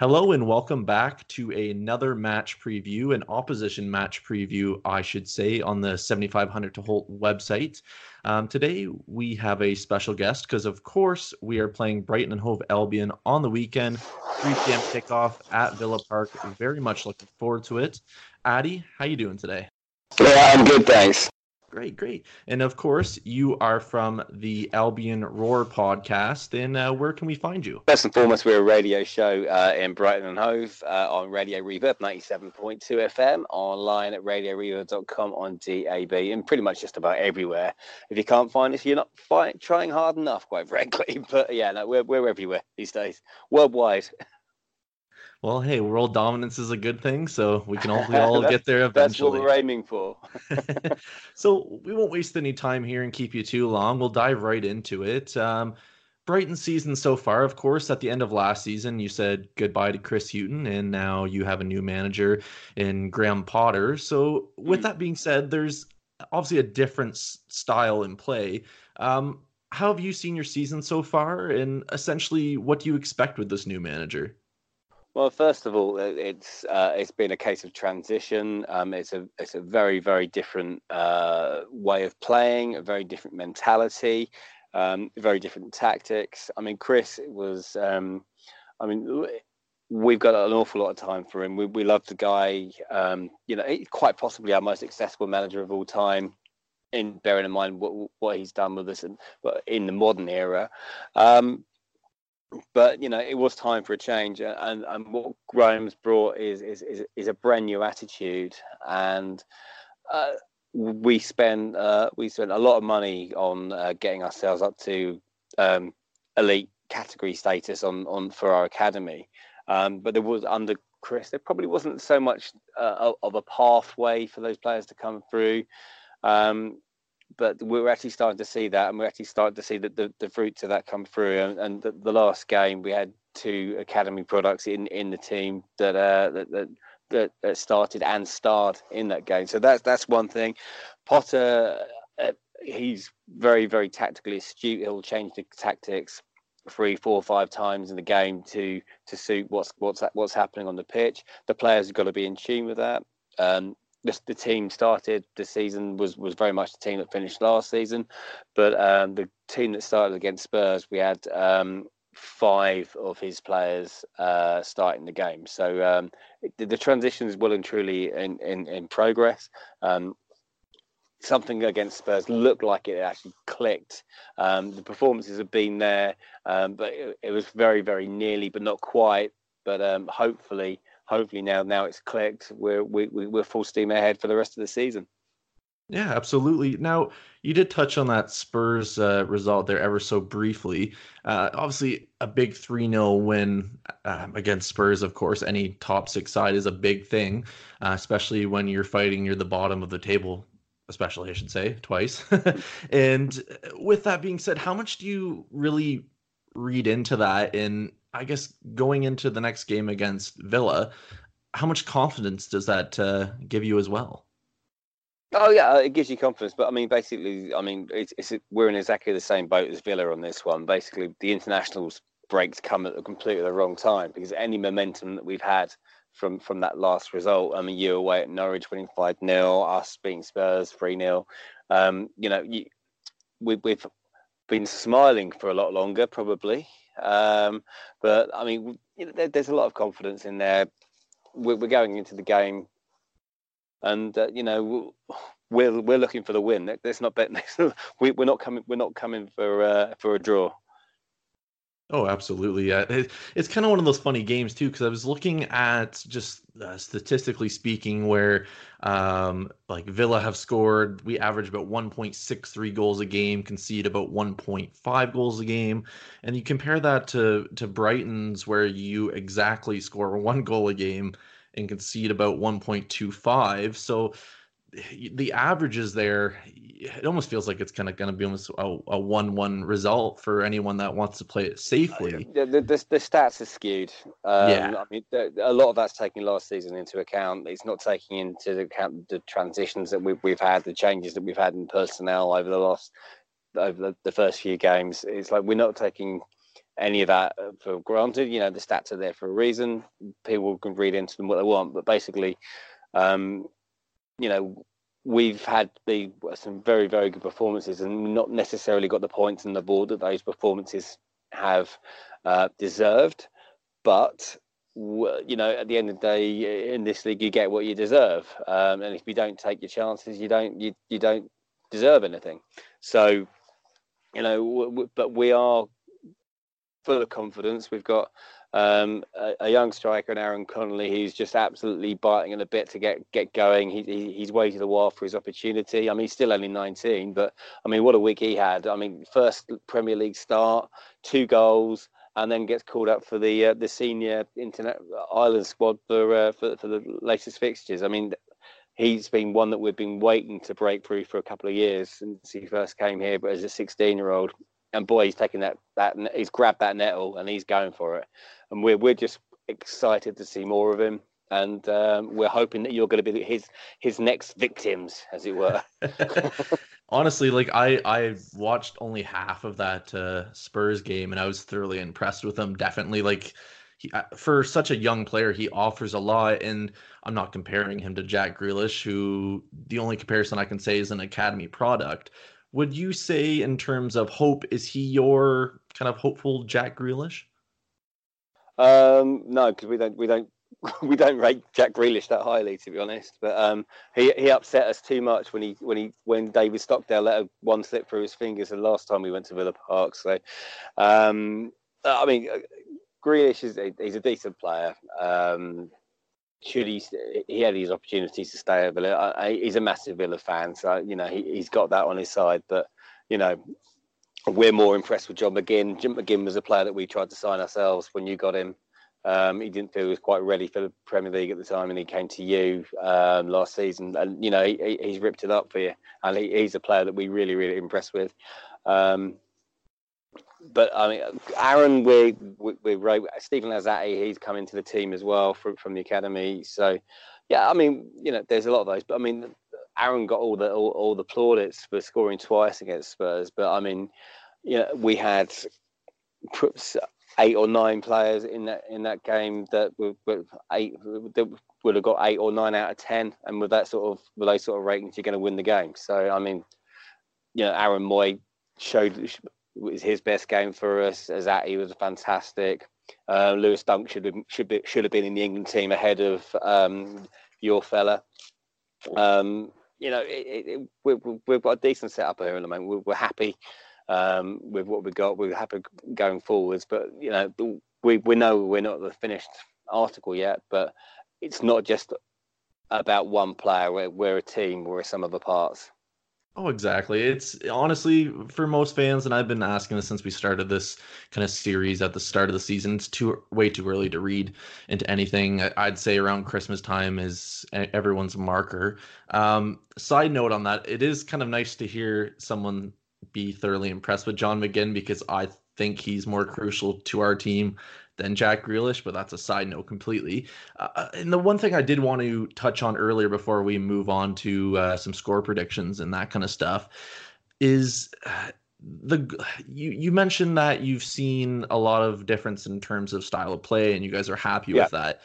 Hello and welcome back to another match preview, an opposition match preview, I should say, on the 7500 to Holte website. Um, today we have a special guest because, of course, we are playing Brighton and Hove Albion on the weekend, 3 p.m. kickoff at Villa Park. Very much looking forward to it. Addy, how you doing today? Yeah, I'm good, thanks. Great, great. And of course, you are from the Albion Roar podcast. And uh, where can we find you? First and foremost, we're a radio show uh, in Brighton and Hove uh, on Radio Reverb 97.2 FM, online at radioreverb.com on DAB, and pretty much just about everywhere. If you can't find us, you're not trying hard enough, quite frankly. But yeah, no, we're, we're everywhere these days, worldwide. Well, hey, world dominance is a good thing, so we can hopefully all get there eventually. That's what we're aiming for. so we won't waste any time here and keep you too long. We'll dive right into it. Um, Brighton season so far, of course, at the end of last season, you said goodbye to Chris Hughton, and now you have a new manager in Graham Potter. So, with mm. that being said, there's obviously a different style in play. Um, how have you seen your season so far, and essentially, what do you expect with this new manager? Well, first of all, it's uh, it's been a case of transition. Um, it's a it's a very very different uh, way of playing, a very different mentality, um, very different tactics. I mean, Chris it was. Um, I mean, we've got an awful lot of time for him. We we love the guy. Um, you know, quite possibly our most successful manager of all time. In bearing in mind what what he's done with us, in, in the modern era. But you know it was time for a change and and what Graham's brought is is is, is a brand new attitude. And uh, we spend uh, we spent a lot of money on uh, getting ourselves up to um, elite category status on on for our academy. Um, but there was under Chris there probably wasn't so much uh, of a pathway for those players to come through. Um, but we're actually starting to see that, and we're actually starting to see that the, the fruits of that come through. And, and the, the, last game, we had two academy products in, in the team that, uh, that, that that, started and starred in that game. So that's that's one thing. Potter, uh, he's very very tactically astute. He'll change the tactics three, four, five times in the game to to suit what's what's what's happening on the pitch. The players have got to be in tune with that. Um, the, the team started the season was was very much the team that finished last season, but um, the team that started against Spurs, we had um, five of his players uh, starting the game. So um, the, the, transition is well and truly in in, in progress. Um, something against Spurs looked like it actually clicked. Um, the performances have been there, um, but it, it, was very very nearly, but not quite. But hopefully hopefully now now it's clicked. We're we, we're full steam ahead for the rest of the season. Yeah, absolutely. Now you did touch on that Spurs uh, result there ever so briefly. Uh, obviously, a big three 0 win uh, against Spurs. Of course, any top six side is a big thing, uh, especially when you're fighting near the bottom of the table. Especially, I should say, twice. and with that being said, how much do you really read into that in I guess going into the next game against Villa, how much confidence does that uh, give you as well? Oh yeah, it gives you confidence. But I mean, basically, I mean, it's, it's we're in exactly the same boat as Villa on this one. Basically, the internationals breaks come at the completely the wrong time because any momentum that we've had from from that last result. I mean, you away at Norwich winning five 0 us beating Spurs three 0 um, You know, you, we, we've been smiling for a lot longer, probably. Um, but I mean, you know, there, there's a lot of confidence in there. We're, we're going into the game, and uh, you know, we're we're looking for the win. There's not bet. we, we're not coming. We're not coming for uh, for a draw. Oh, absolutely. Yeah, it, it's kind of one of those funny games too because I was looking at just uh, statistically speaking, where um, like Villa have scored, we average about 1.63 goals a game, concede about 1.5 goals a game, and you compare that to to Brighton's, where you exactly score one goal a game and concede about 1.25. So the averages there, it almost feels like it's kind of going to be almost a, a, one-one result for anyone that wants to play it safely. Uh, the, the, the, stats are skewed. Um, yeah, I mean, the, a lot of that's taking last season into account. It's not taking into account the transitions that we've we've had, the changes that we've had in personnel over the last over the, the first few games. It's like we're not taking any of that uh, for granted. You know, the stats are there for a reason. People can read into them what they want, but basically, um, you know, we've had the some very very good performances and not necessarily got the points on the board that those performances have uh, deserved, but you know, at the end of the day, in this league, you get what you deserve, um, and if you don't take your chances, you don't you you don't deserve anything. So, you know, w- w- but we are full of confidence. We've got um, a, a, young striker in Aaron Connolly who's just absolutely biting in a bit to get get going. He, he, he's waited a while for his opportunity. I mean, he's still only 19, but I mean, what a week he had. I mean, first Premier League start, two goals and then gets called up for the uh, the senior internet island squad for, uh, for for the latest fixtures. I mean, he's been one that we've been waiting to break through for a couple of years since he first came here, but as a 16 year old, and boy, he's taking that that he's grabbed that nettle and he's going for it, and we're we're just excited to see more of him. And um, we're hoping that you're going to be his his next victims, as it were. honestly, like I I watched only half of that uh, Spurs game, and I was thoroughly impressed with him. Definitely, like he, uh, for such a young player, he offers a lot. And I'm not comparing him to Jack Grealish, who the only comparison I can say is an academy product. Would you say, in terms of hope, is he your kind of hopeful Jack Grealish? Um, no, because we don't we don't we don't rate Jack Grealish that highly, to be honest. But um, he he upset us too much when he when he when David Stockdale let one slip through his fingers the last time we went to Villa Park. So, um, I mean, uh, Grealish is a, he's a decent player. Um, should he he had his opportunities to stay at Villa? I, he's a massive Villa fan, so you know he, he's got that on his side. But you know, we're more impressed with John McGinn. Jim McGinn was a player that we tried to sign ourselves when you got him. Um, he didn't feel he was quite ready for the Premier League at the time, and he came to you um, last season, and you know he, he's ripped it up for you, and he, he's a player that we really, really impressed with. Um, but I mean, Aaron, we we, we Steven Alzate, he's come into the team as well from from the academy. So, yeah, I mean, you know, there's a lot of those, but I mean, Aaron got all the all, all the plaudits for scoring twice against Spurs, but I mean, you know, we had perhaps eight or nine players in that in that game that were, were eight that would have got eight or nine out of ten, and with that sort of with those sort of ratings, you're going to win the game. So I mean, you know, Aaron Mooy showed was his best game for us. As he was fantastic. Uh, Lewis Dunk should have should be should have been in the England team ahead of um, your fella. Um, you know, it, it, we, we've got a decent setup here at the moment. We're, we're happy um, with what we've got. We're happy going forwards, but you know, we we know we're not the finished article yet. But it's not just about one player. We're, we're a team. We're some of the parts. Oh, exactly. It's honestly for most fans, and I've been asking this since we started this kind of series at the start of the season. It's too way too early to read into anything. I'd say around Christmas time is everyone's marker. Um, side note on that, it is kind of nice to hear someone be thoroughly impressed with John McGinn because I think he's more crucial to our team than Jack Grealish, but that's a side note completely. Uh, uh, and the one thing I did want to touch on earlier before we move on to uh, some score predictions and that kind of stuff is uh, the you you mentioned that you've seen a lot of difference in terms of style of play and you guys are happy yeah. with that.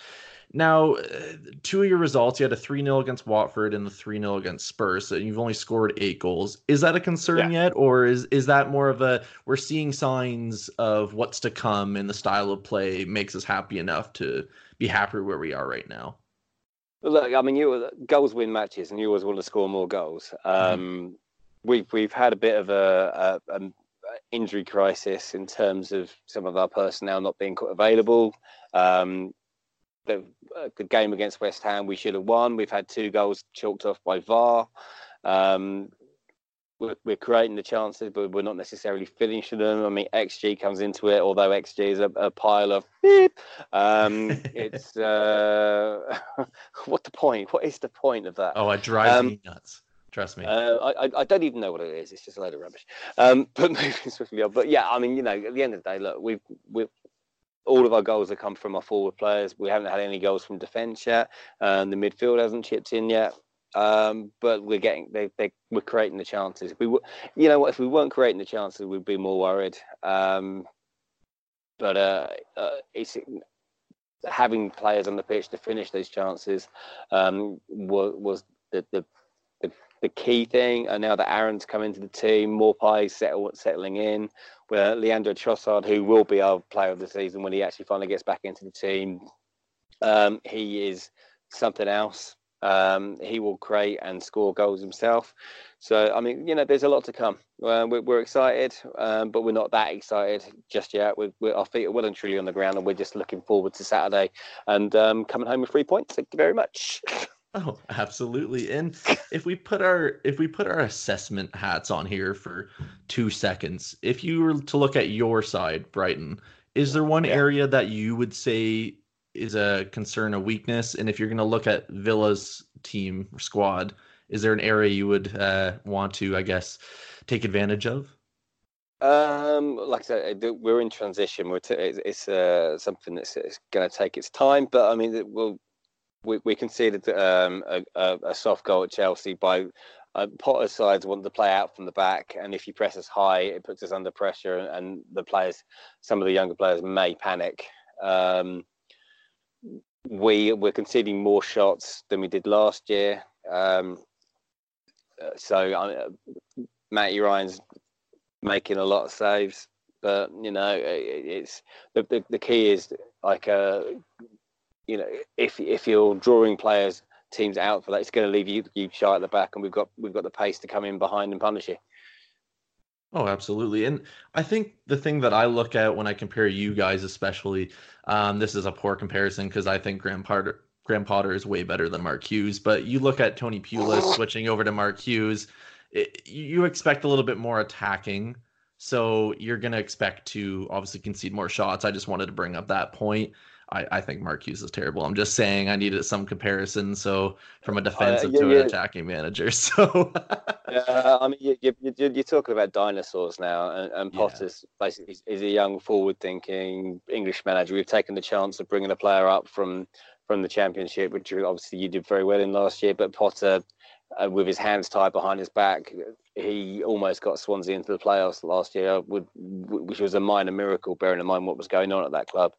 Now, uh, two of your results, you had a 3 0 against Watford and the 3 0 against Spurs. So you've only scored eight goals. Is that a concern yeah. yet? Or is, is that more of a we're seeing signs of what's to come and the style of play makes us happy enough to be happy where we are right now? Look, I mean, you goals win matches, and you always want to score more goals. Mm-hmm. Um. We've we've had a bit of a, a, a, injury crisis in terms of some of our personnel not being available. Um, the, uh, the game against West Ham we should have won. We've had two goals chalked off by VAR. Um, we're, we're, creating the chances, but we're not necessarily finishing them. I mean, XG comes into it, although XG is a, a pile of beep. Um, it's uh, what the point? What is the point of that? Oh, it drives um, me nuts. Trust me. Uh, I, I don't even know what it is. It's just a load of rubbish. Um, but moving swiftly on. But yeah, I mean, you know, at the end of the day, look, we've we've all of our goals have come from our forward players. We haven't had any goals from defence yet. Um, the midfield hasn't chipped in yet. Um, but we're getting they, they we're creating the chances. We you know if we weren't creating the chances, we'd be more worried. Um, but uh, uh, it's having players on the pitch to finish those chances um, was, was the, the, the the key thing. And now that Aaron's come into the team, Maupay settle, settling in, where Leandro Trossard, who will be our player of the season when he actually finally gets back into the team, um, he is something else. Um, he will create and score goals himself. So, I mean, you know, there's a lot to come. We're, we're, excited, um, but we're not that excited just yet. We're, we're, our feet are well and truly on the ground, and we're just looking forward to Saturday and um, coming home with three points. Thank you very much. Oh, absolutely. And if we put our if we put our assessment hats on here for two seconds, if you were to look at your side, Brighton, is there one yeah. area that you would say is a concern, a weakness? And if you're going to look at Villa's team or squad, is there an area you would uh, want to, I guess, take advantage of? Um, like I said, we're in transition. We're t- it's uh, something that's going to take its time, but I mean, we'll, we we conceded um, a, a, soft goal at Chelsea by uh, Potter's sides want to play out from the back, and if you press us high, it puts us under pressure, and the players, some of the younger players, may panic. Um, we we're conceding more shots than we did last year. Um, so uh, Matty Ryan's making a lot of saves, but you know it, it's the, the, the key is like uh, you know if if you're drawing players teams out for that, it's going to leave you you shy at the back, and we've got we've got the pace to come in behind and punish you. Oh, absolutely. And I think the thing that I look at when I compare you guys, especially, um, this is a poor comparison because I think Graham Potter, Graham Potter is way better than Mark Hughes. But you look at Tony Pulis switching over to Mark Hughes, it, you expect a little bit more attacking. So you're going to expect to obviously concede more shots. I just wanted to bring up that point. I, I think Mark Hughes is terrible. I'm just saying I needed some comparison. So from a uh, defensive uh, yeah, to yeah. an attacking manager. So yeah, I mean, you, you, you're talking about dinosaurs now, and, and Potter's yeah. basically is a young, forward-thinking English manager. We've taken the chance of bringing a player up from from the championship, which obviously you did very well in last year. But Potter, uh, with his hands tied behind his back, he almost got Swansea into the playoffs last year, which was a minor miracle, bearing in mind what was going on at that club.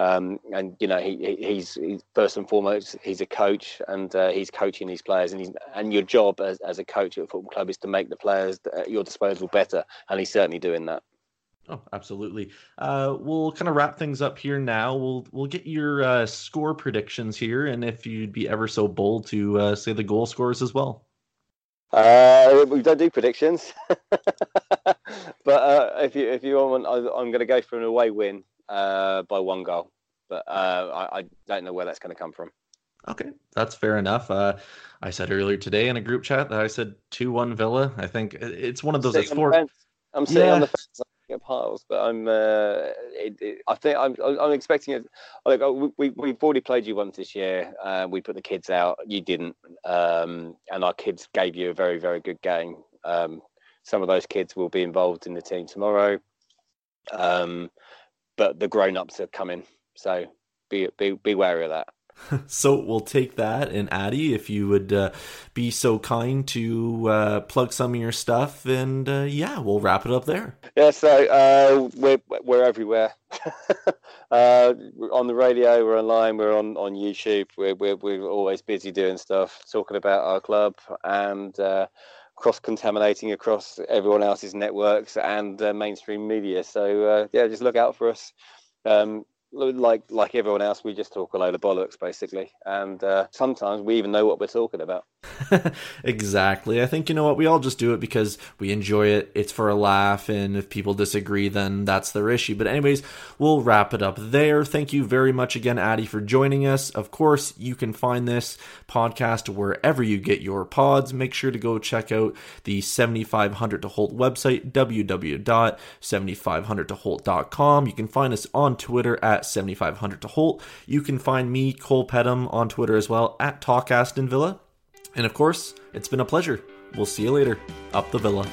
Um, and you know he, he's, he's, first and foremost he's a coach and uh, he's coaching these players and he's, and your job as, as a coach at a football club is to make the players at your disposal better and he's certainly doing that. Oh, absolutely. Uh, we'll kind of wrap things up here now. We'll we'll get your uh, score predictions here, and if you'd be ever so bold to uh, say the goal scores as well. Uh, we don't do predictions, but uh, if you if you want, I, am going to go for an away win uh, by one goal, but uh, I, I, don't know where that's going to come from. Okay, that's fair enough. Uh, I said earlier today in a group chat that I said two one Villa. I think it's one of those. Four. I'm sitting yeah. on the fence piles, but I'm. Uh, it, it, I think I'm. I'm expecting it. Like we we've already played you once this year. Uh, we put the kids out. You didn't, um, and our kids gave you a very very good game. Um, some of those kids will be involved in the team tomorrow. Um, but the grown ups are coming. So be be be wary of that. so we'll take that and Addy, if you would uh, be so kind to uh, plug some of your stuff, and uh, yeah, we'll wrap it up there. Yeah, so uh, we're we're everywhere. Uh, on the radio, we're online, we're on on YouTube. We're we're we're always busy doing stuff, talking about our club and uh, cross contaminating across everyone else's networks and uh, mainstream media. So uh, yeah, just look out for us. Um, like like everyone else, we just talk a load of bollocks basically, and uh, sometimes we even know what we're talking about. exactly. I think you know what we all just do it because we enjoy it. It's for a laugh, and if people disagree, then that's their issue. But anyways, we'll wrap it up there. Thank you very much again, Addy, for joining us. Of course, you can find this podcast wherever you get your pods. Make sure to go check out the 7500 to Holte website, www.7500toholte.com. You can find us on Twitter at 7500 to Holte. You can find me, Cole Pettem, on Twitter as well at Talk Aston Villa. And of course, it's been a pleasure. We'll see you later. Up the Villa.